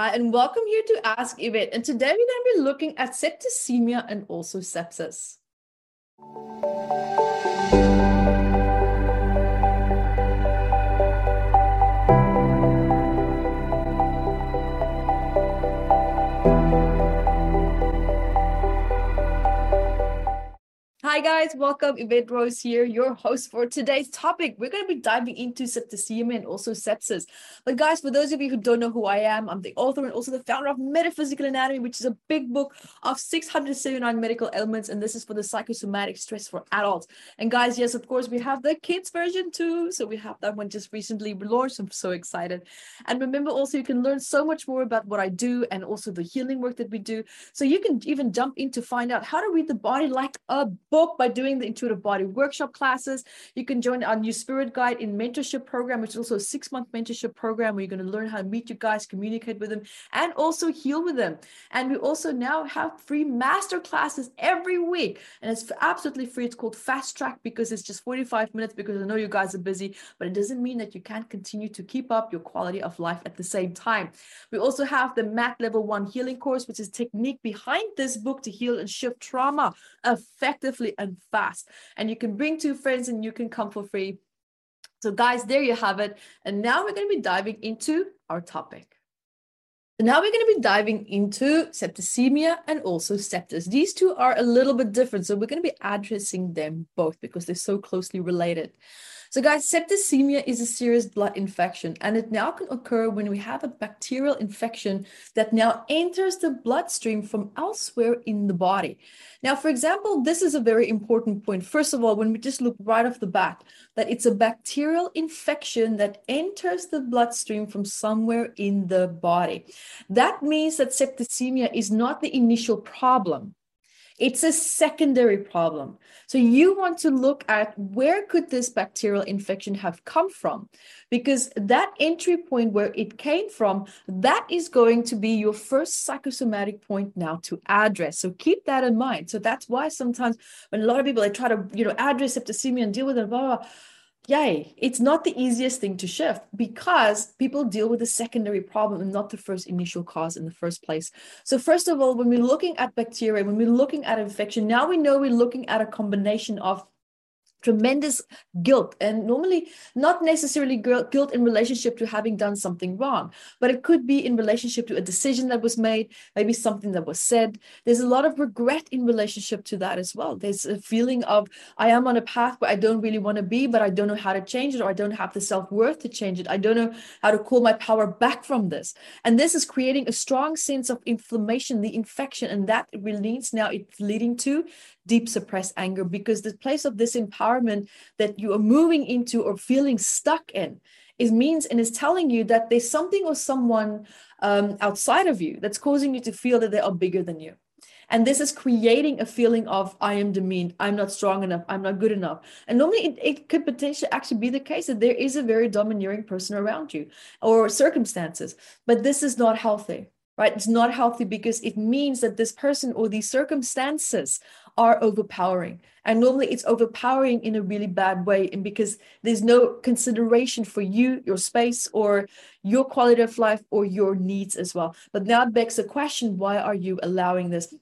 Hi, and welcome here to Ask Yvette. And today we're going to be looking at septicemia and also sepsis. Guys, welcome. Yvette Rose here, your host for today's topic. We're going to be diving into septicemia and also sepsis. But guys, for those of you who don't know who I am, I'm the author and also the founder of Metaphysical Anatomy, which is a big book of 679 medical ailments, and this is for the psychosomatic stress for adults. And guys, yes, of course, we have the kids version too. So we have that one just recently launched. I'm so excited. And remember also, you can learn so much more about what I do and also the healing work that we do. So you can even jump in to find out how to read the body like a book by doing the intuitive body workshop classes. You can join our new spirit guide in mentorship program, which is also a six month mentorship program where you're going to learn how to meet your guys, communicate with them, and also heal with them. And we also now have free master classes every week. And it's absolutely free. It's called Fast Track because it's just 45 minutes because I know you guys are busy, but it doesn't mean that you can't continue to keep up your quality of life at the same time. We also have the MAT Level 1 Healing Course, which is technique behind this book to heal and shift trauma effectively and fast. And you can bring two friends and you can come for free. So, guys, there you have it. And now we're going to be diving into our topic. Now we're going to be diving into septicemia and also sepsis. These two are a little bit different. So we're going to be addressing them both because they're so closely related. So, guys, septicemia is a serious blood infection, and it now can occur when we have a bacterial infection that now enters the bloodstream from elsewhere in the body. Now, for example, this is a very important point. First of all, when we just look right off the bat, that it's a bacterial infection that enters the bloodstream from somewhere in the body. That means that septicemia is not the initial problem it's a secondary problem. So you want to look at where could this bacterial infection have come from? Because that entry point where it came from, that is going to be your first psychosomatic point now to address. So keep that in mind. So that's why sometimes when a lot of people they try to, you know, address septicemia and deal with it, blah, blah, blah yay, it's not the easiest thing to shift because people deal with the secondary problem and not the first initial cause in the first place. So, first of all, when we're looking at bacteria, when we're looking at infection, now we know we're looking at a combination of tremendous guilt and normally not necessarily guilt in relationship to having done something wrong but it could be in relationship to a decision that was made maybe something that was said. There's a lot of regret in relationship to that as well. There's a feeling of i am on a path where i don't really want to be but i don't know how to change it or i don't have the self-worth to change it. I don't know how to call my power back from this. And this is creating a strong sense of inflammation the infection and that leads now it's leading to deep suppressed anger because the place of this empowerment that you are moving into or feeling stuck in is means and is telling you that there's something or someone um, outside of you that's causing you to feel that they are bigger than you. And this is creating a feeling of i am demeaned i'm not strong enough i'm not good enough. And normally it, it could potentially actually be the case that there is a very domineering person around you or circumstances but this is not healthy right? It's not healthy because it means that this person or these circumstances are overpowering. And normally it's overpowering in a really bad way. And because there's no consideration for you, your space, or your quality of life, or your needs as well. But now it begs the question why are you allowing this?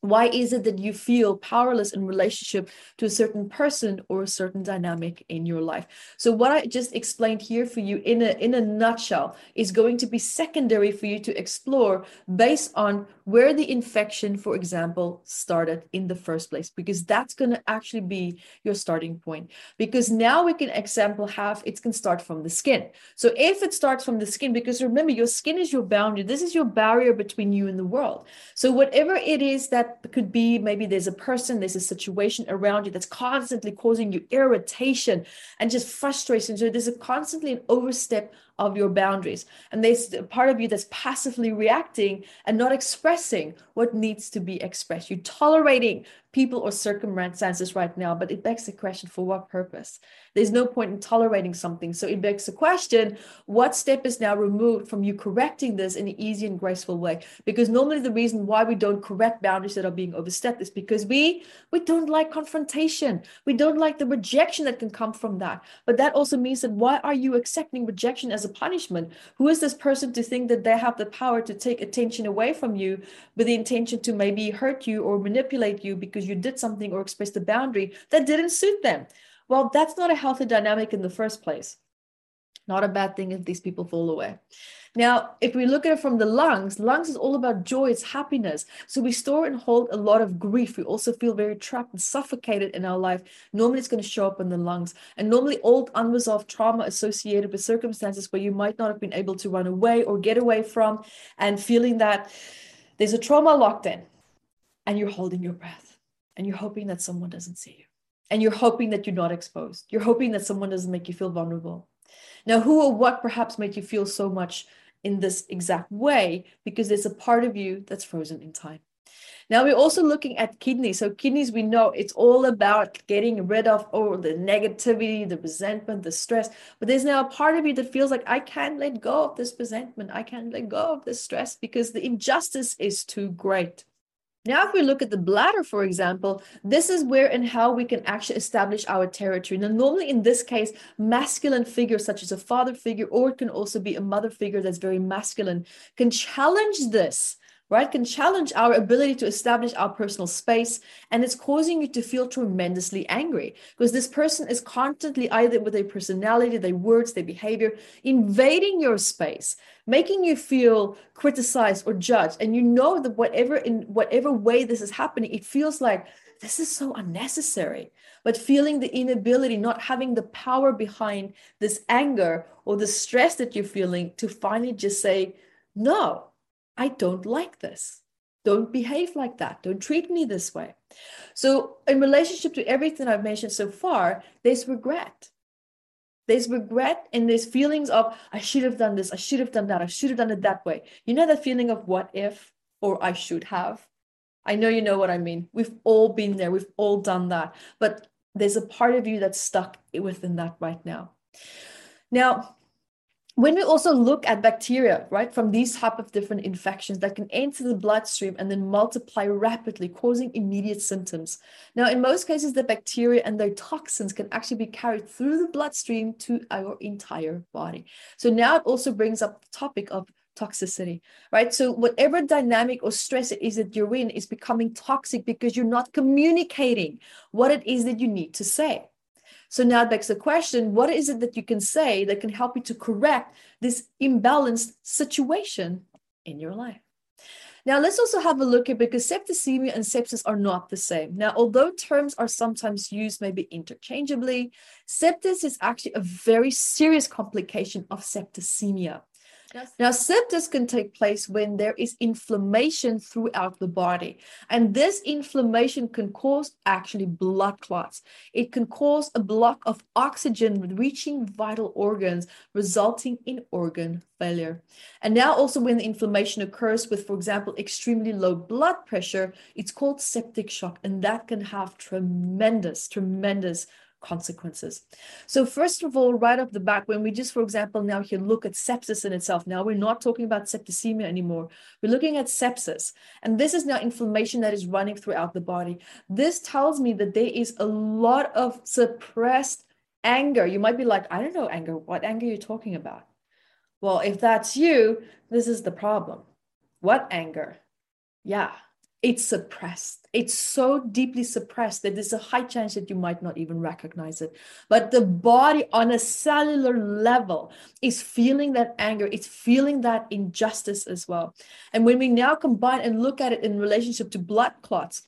Why is it that you feel powerless in relationship to a certain person or a certain dynamic in your life? So what i just explained here for you in a in a nutshell is going to be secondary for you to explore based on where the infection for example started in the first place because that's going to actually be your starting point. Because now we can example have it can start from the skin. So if it starts from the skin because remember your skin is your boundary. This is your barrier between you and the world. So whatever it is that that could be maybe there's a person, there's a situation around you that's constantly causing you irritation and just frustration. So there's a constantly an overstep of your boundaries. And there's a part of you that's passively reacting and not expressing what needs to be expressed. You're tolerating people or circumstances right now, but it begs the question for what purpose? There's no point in tolerating something. So it begs the question what step is now removed from you correcting this in an easy and graceful way? Because normally the reason why we don't correct boundaries that are being overstepped is because we we don't like confrontation. We don't like the rejection that can come from that. But that also means that why are you accepting rejection as a a punishment? Who is this person to think that they have the power to take attention away from you with the intention to maybe hurt you or manipulate you because you did something or expressed a boundary that didn't suit them? Well, that's not a healthy dynamic in the first place. Not a bad thing if these people fall away. Now, if we look at it from the lungs, lungs is all about joy, it's happiness. So we store and hold a lot of grief. We also feel very trapped and suffocated in our life. Normally, it's going to show up in the lungs. And normally, old unresolved trauma associated with circumstances where you might not have been able to run away or get away from, and feeling that there's a trauma locked in, and you're holding your breath, and you're hoping that someone doesn't see you. And you're hoping that you're not exposed. You're hoping that someone doesn't make you feel vulnerable. Now, who or what perhaps made you feel so much in this exact way? Because there's a part of you that's frozen in time. Now we're also looking at kidneys. So kidneys, we know it's all about getting rid of all the negativity, the resentment, the stress. But there's now a part of you that feels like I can't let go of this resentment. I can't let go of this stress because the injustice is too great. Now, if we look at the bladder, for example, this is where and how we can actually establish our territory. Now, normally in this case, masculine figures such as a father figure, or it can also be a mother figure that's very masculine, can challenge this right, can challenge our ability to establish our personal space. And it's causing you to feel tremendously angry because this person is constantly either with their personality, their words, their behavior, invading your space, making you feel criticized or judged. And you know that whatever in whatever way this is happening, it feels like this is so unnecessary. But feeling the inability, not having the power behind this anger or the stress that you're feeling to finally just say, no, I don't like this. Don't behave like that. Don't treat me this way. So, in relationship to everything I've mentioned so far, there's regret. There's regret and there's feelings of, I should have done this, I should have done that, I should have done it that way. You know that feeling of what if or I should have? I know you know what I mean. We've all been there, we've all done that. But there's a part of you that's stuck within that right now. Now, when we also look at bacteria, right, from these type of different infections that can enter the bloodstream and then multiply rapidly, causing immediate symptoms. Now, in most cases, the bacteria and their toxins can actually be carried through the bloodstream to our entire body. So now it also brings up the topic of toxicity, right? So whatever dynamic or stress it is that you're in is becoming toxic because you're not communicating what it is that you need to say. So now it begs the question what is it that you can say that can help you to correct this imbalanced situation in your life? Now, let's also have a look at because septicemia and sepsis are not the same. Now, although terms are sometimes used maybe interchangeably, sepsis is actually a very serious complication of septicemia. Now, sepsis can take place when there is inflammation throughout the body. And this inflammation can cause actually blood clots. It can cause a block of oxygen reaching vital organs, resulting in organ failure. And now, also, when the inflammation occurs with, for example, extremely low blood pressure, it's called septic shock. And that can have tremendous, tremendous consequences. So first of all, right off the back, when we just, for example, now here look at sepsis in itself, now we're not talking about septicemia anymore. We're looking at sepsis. And this is now inflammation that is running throughout the body. This tells me that there is a lot of suppressed anger. You might be like, I don't know anger. What anger are you talking about? Well, if that's you, this is the problem. What anger? Yeah, it's suppressed. It's so deeply suppressed that there's a high chance that you might not even recognize it. But the body, on a cellular level, is feeling that anger, it's feeling that injustice as well. And when we now combine and look at it in relationship to blood clots,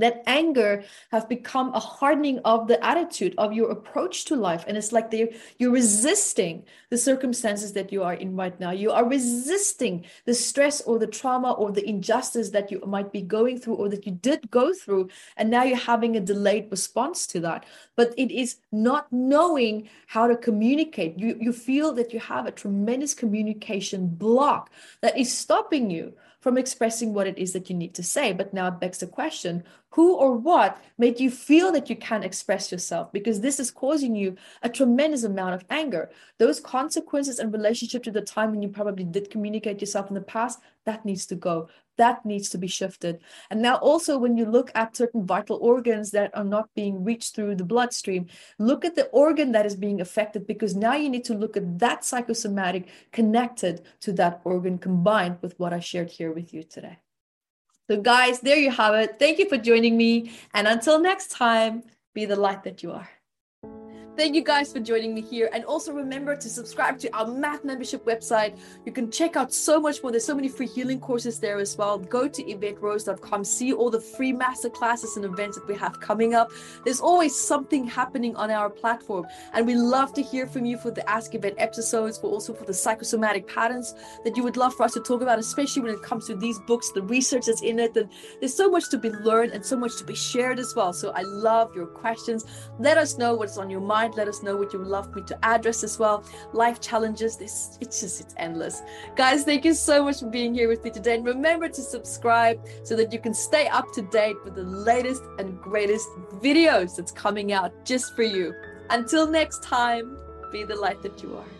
that anger have become a hardening of the attitude of your approach to life. And it's like they you're resisting the circumstances that you are in right now. You are resisting the stress or the trauma or the injustice that you might be going through or that you did go through. And now you're having a delayed response to that. But it is not knowing how to communicate. You you feel that you have a tremendous communication block that is stopping you from expressing what it is that you need to say. But now it begs the question who or what made you feel that you can't express yourself? Because this is causing you a tremendous amount of anger. Those consequences in relationship to the time when you probably did communicate yourself in the past, that needs to go. That needs to be shifted. And now, also, when you look at certain vital organs that are not being reached through the bloodstream, look at the organ that is being affected because now you need to look at that psychosomatic connected to that organ combined with what I shared here with you today. So, guys, there you have it. Thank you for joining me. And until next time, be the light that you are. Thank you guys for joining me here. And also remember to subscribe to our math membership website. You can check out so much more. There's so many free healing courses there as well. Go to YvetteRose.com, see all the free master classes and events that we have coming up. There's always something happening on our platform. And we love to hear from you for the Ask Yvette episodes, but also for the psychosomatic patterns that you would love for us to talk about, especially when it comes to these books, the research that's in it. And there's so much to be learned and so much to be shared as well. So I love your questions. Let us know what's on your mind let us know what you would love me to address as well. Life challenges, this it's just it's endless. Guys, thank you so much for being here with me today. And remember to subscribe so that you can stay up to date with the latest and greatest videos that's coming out just for you. Until next time, be the light that you are.